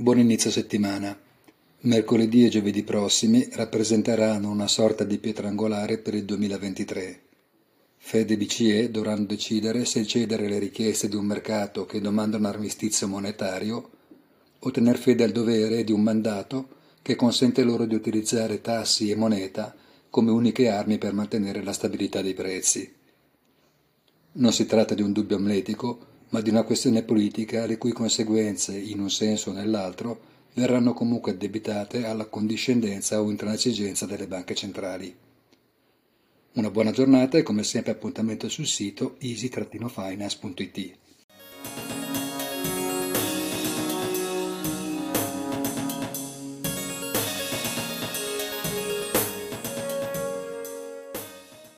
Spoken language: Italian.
Buon inizio settimana. Mercoledì e giovedì prossimi rappresenteranno una sorta di pietra angolare per il 2023. Fed e BCE dovranno decidere se cedere alle richieste di un mercato che domanda un armistizio monetario o tener fede al dovere di un mandato che consente loro di utilizzare tassi e moneta come uniche armi per mantenere la stabilità dei prezzi. Non si tratta di un dubbio amletico, ma di una questione politica le cui conseguenze, in un senso o nell'altro, verranno comunque addebitate alla condiscendenza o intransigenza delle banche centrali. Una buona giornata e come sempre appuntamento sul sito easy-finance.it.